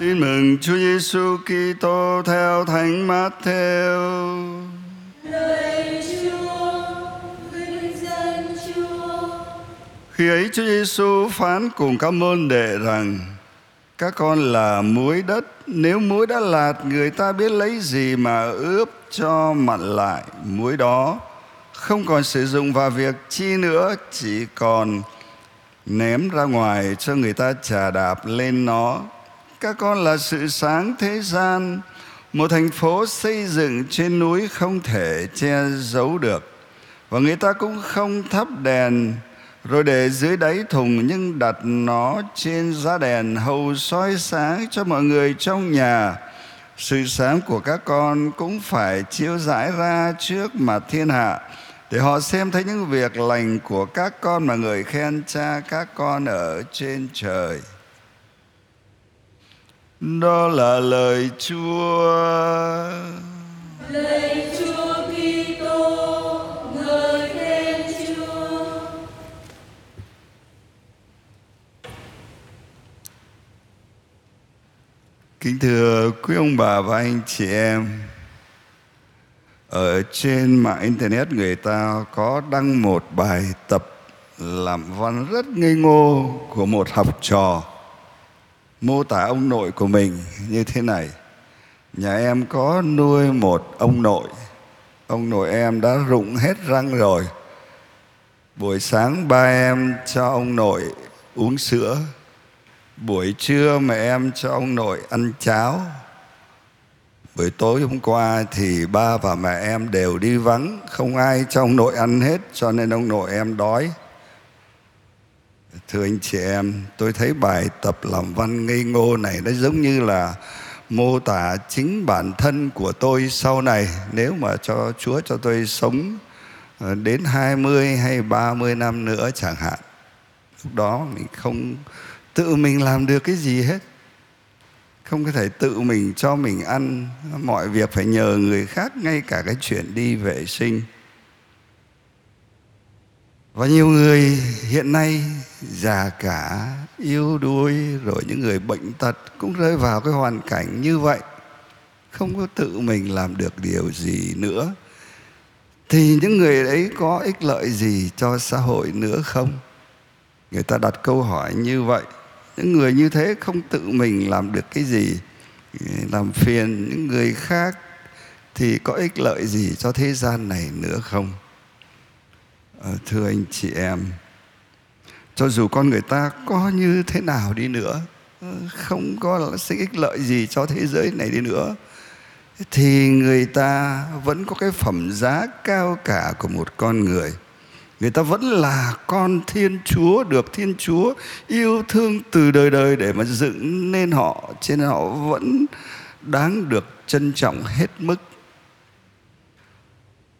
Tin mừng Chúa Giêsu Kitô theo Thánh Matthew. Lời Chúa, vinh danh Chúa. Khi ấy Chúa Giêsu phán cùng các môn đệ rằng: Các con là muối đất, nếu muối đã lạt, người ta biết lấy gì mà ướp cho mặn lại muối đó, không còn sử dụng vào việc chi nữa, chỉ còn ném ra ngoài cho người ta chà đạp lên nó. Các con là sự sáng thế gian, một thành phố xây dựng trên núi không thể che giấu được. Và người ta cũng không thắp đèn rồi để dưới đáy thùng nhưng đặt nó trên giá đèn hầu soi sáng cho mọi người trong nhà. Sự sáng của các con cũng phải chiếu rãi ra trước mặt thiên hạ để họ xem thấy những việc lành của các con mà người khen cha các con ở trên trời. Đó là lời Chúa. Lạy Chúa Kitô, ngợi khen Chúa. Kính thưa quý ông bà và anh chị em, ở trên mạng internet người ta có đăng một bài tập làm văn rất ngây ngô của một học trò mô tả ông nội của mình như thế này. Nhà em có nuôi một ông nội. Ông nội em đã rụng hết răng rồi. Buổi sáng ba em cho ông nội uống sữa. Buổi trưa mẹ em cho ông nội ăn cháo. Buổi tối hôm qua thì ba và mẹ em đều đi vắng, không ai cho ông nội ăn hết cho nên ông nội em đói. Thưa anh chị em, tôi thấy bài tập làm văn ngây ngô này nó giống như là mô tả chính bản thân của tôi sau này nếu mà cho Chúa cho tôi sống ờ, đến 20 hay 30 năm nữa chẳng hạn. Lúc đó mình không tự mình làm được cái gì hết. Không có thể tự mình cho mình ăn, mọi việc phải nhờ người khác ngay cả cái chuyện đi vệ sinh. Và nhiều người hiện nay già cả, yêu đuối rồi những người bệnh tật cũng rơi vào cái hoàn cảnh như vậy. Không có tự mình làm được điều gì nữa. Thì những người đấy có ích lợi gì cho xã hội nữa không? Người ta đặt câu hỏi như vậy. Những người như thế không tự mình làm được cái gì, làm phiền những người khác thì có ích lợi gì cho thế gian này nữa không? Ờ, thưa anh chị em cho dù con người ta có như thế nào đi nữa ờ, không có sinh ích lợi gì cho thế giới này đi nữa, thì người ta vẫn có cái phẩm giá cao cả của một con người. Người ta vẫn là con thiên chúa, được thiên chúa yêu thương từ đời đời để mà dựng nên họ, cho nên họ vẫn đáng được trân trọng hết mức.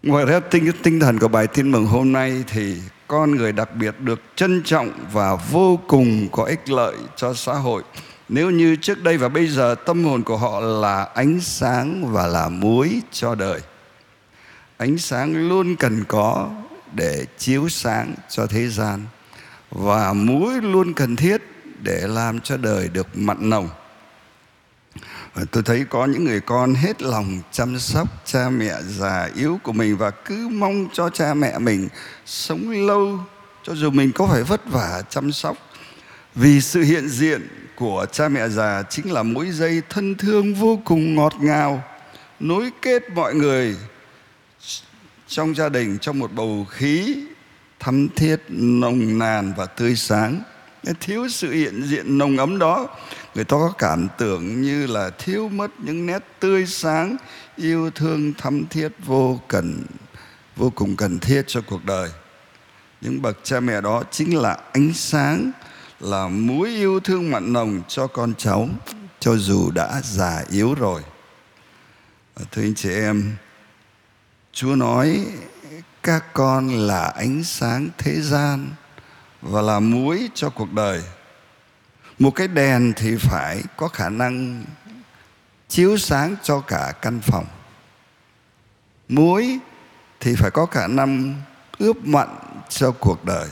Ngoài ra, tinh tinh thần của bài tin mừng hôm nay thì con người đặc biệt được trân trọng và vô cùng có ích lợi cho xã hội. Nếu như trước đây và bây giờ, tâm hồn của họ là ánh sáng và là muối cho đời. Ánh sáng luôn cần có để chiếu sáng cho thế gian và muối luôn cần thiết để làm cho đời được mặn nồng tôi thấy có những người con hết lòng chăm sóc cha mẹ già yếu của mình và cứ mong cho cha mẹ mình sống lâu, cho dù mình có phải vất vả chăm sóc. Vì sự hiện diện của cha mẹ già chính là mỗi dây thân thương vô cùng ngọt ngào, nối kết mọi người trong gia đình trong một bầu khí thắm thiết nồng nàn và tươi sáng thiếu sự hiện diện nồng ấm đó, người ta có cảm tưởng như là thiếu mất những nét tươi sáng, yêu thương thắm thiết vô cần, vô cùng cần thiết cho cuộc đời. Những bậc cha mẹ đó chính là ánh sáng, là muối yêu thương mặn nồng cho con cháu, cho dù đã già yếu rồi. À, thưa anh chị em, chúa nói, các con là ánh sáng thế gian và là muối cho cuộc đời. Một cái đèn thì phải có khả năng chiếu sáng cho cả căn phòng. Muối thì phải có khả năng ướp mặn cho cuộc đời.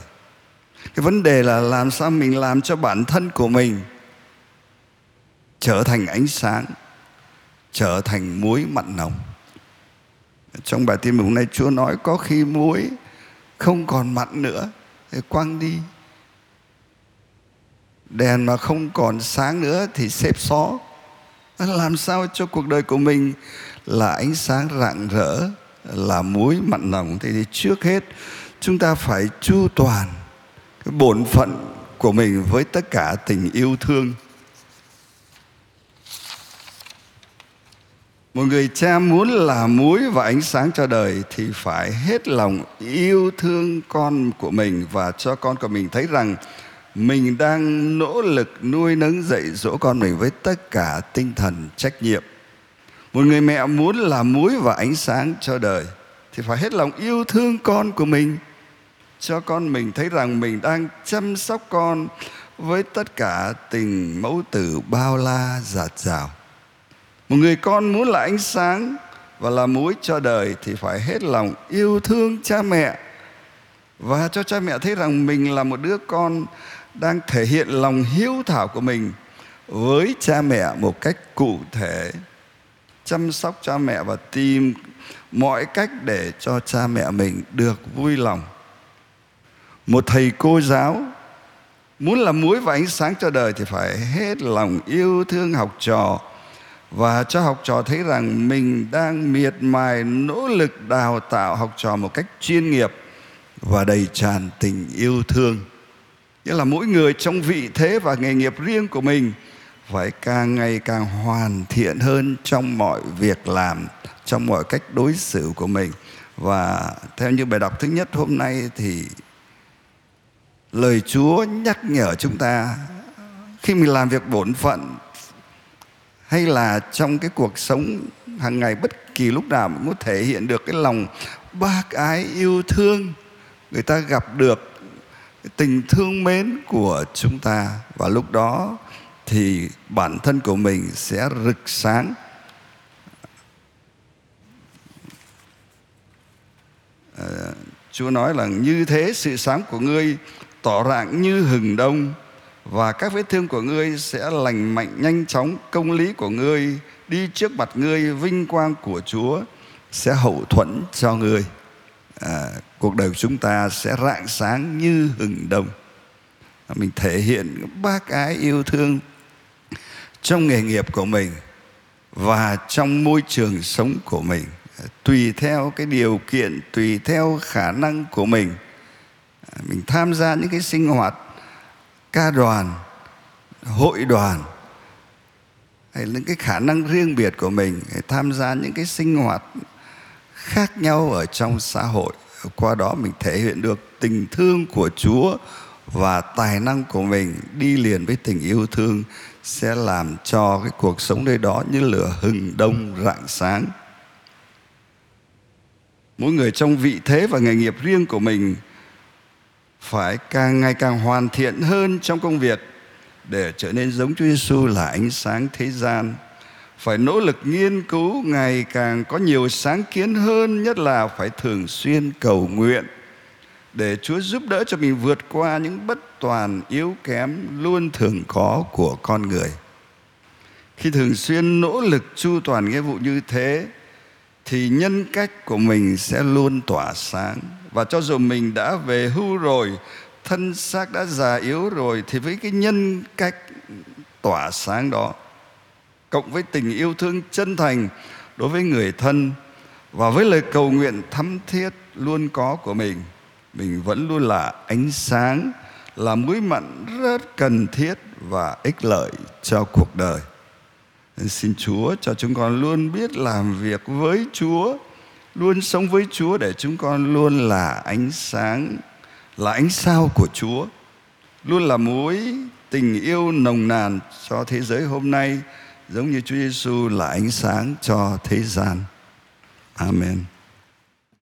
Cái vấn đề là làm sao mình làm cho bản thân của mình trở thành ánh sáng, trở thành muối mặn nồng. Trong bài tin mừng hôm nay Chúa nói có khi muối không còn mặn nữa thì quăng đi. Đèn mà không còn sáng nữa thì xếp xó. Làm sao cho cuộc đời của mình là ánh sáng rạng rỡ, là muối mặn nồng? Thì trước hết, chúng ta phải chu toàn cái bổn phận của mình với tất cả tình yêu thương. Một người cha muốn là muối và ánh sáng cho đời thì phải hết lòng yêu thương con của mình và cho con của mình thấy rằng mình đang nỗ lực nuôi nấng dạy dỗ con mình với tất cả tinh thần trách nhiệm. Một người mẹ muốn là muối và ánh sáng cho đời thì phải hết lòng yêu thương con của mình, cho con mình thấy rằng mình đang chăm sóc con với tất cả tình mẫu tử bao la dạt dào một người con muốn là ánh sáng và là muối cho đời thì phải hết lòng yêu thương cha mẹ. Và cho cha mẹ thấy rằng mình là một đứa con đang thể hiện lòng hiếu thảo của mình với cha mẹ một cách cụ thể. Chăm sóc cha mẹ và tìm mọi cách để cho cha mẹ mình được vui lòng. Một thầy cô giáo muốn là muối và ánh sáng cho đời thì phải hết lòng yêu thương, học trò và cho học trò thấy rằng mình đang miệt mài nỗ lực đào tạo học trò một cách chuyên nghiệp và đầy tràn tình yêu thương. Nghĩa là mỗi người trong vị thế và nghề nghiệp riêng của mình phải càng ngày càng hoàn thiện hơn trong mọi việc làm, trong mọi cách đối xử của mình. Và theo như bài đọc thứ nhất hôm nay thì lời Chúa nhắc nhở chúng ta khi mình làm việc bổn phận hay là trong cái cuộc sống hàng ngày bất kỳ lúc nào cũng có thể hiện được cái lòng bác ái yêu thương người ta gặp được tình thương mến của chúng ta. Và lúc đó thì bản thân của mình sẽ rực sáng. À, Chúa nói là như thế sự sáng của ngươi tỏ rạng như hừng đông và các vết thương của ngươi sẽ lành mạnh nhanh chóng. Công lý của ngươi đi trước mặt ngươi vinh quang của Chúa sẽ hậu thuẫn cho ngươi. À, cuộc đời của chúng ta sẽ rạng sáng như hừng đông. Mình thể hiện bác ái yêu thương trong nghề nghiệp của mình và trong môi trường sống của mình. Tùy theo cái điều kiện tùy theo khả năng của mình mình tham gia những cái sinh hoạt ca đoàn, hội đoàn, hay những cái khả năng riêng biệt của mình để tham gia những cái sinh hoạt khác nhau ở trong xã hội. Qua đó mình thể hiện được tình thương của Chúa và tài năng của mình đi liền với tình yêu thương sẽ làm cho cái cuộc sống nơi đó như lửa hừng đông rạng sáng. Mỗi người trong vị thế và nghề nghiệp riêng của mình phải càng ngày càng hoàn thiện hơn trong công việc để trở nên giống Chúa Giêsu là ánh sáng thế gian phải nỗ lực nghiên cứu ngày càng có nhiều sáng kiến hơn, nhất là phải thường xuyên cầu nguyện để Chúa giúp đỡ cho mình vượt qua những bất toàn, yếu kém luôn thường có của con người. Khi thường xuyên nỗ lực chu toàn nghĩa vụ như thế, thì nhân cách của mình sẽ luôn tỏa sáng và cho dù mình đã về hưu rồi, thân xác đã già yếu rồi thì với cái nhân cách tỏa sáng đó cộng với tình yêu thương chân thành đối với người thân và với lời cầu nguyện thắm thiết luôn có của mình mình vẫn luôn là ánh sáng là mũi mặn rất cần thiết và ích lợi cho cuộc đời. Xin chúa cho chúng con luôn biết làm việc với chúa luôn sống với chúa để chúng con luôn là ánh sáng, là ánh sao của chúa, luôn là mối tình yêu nồng nàn cho thế giới hôm nay, giống như Chúa Giêsu là ánh sáng cho thế gian. Amen.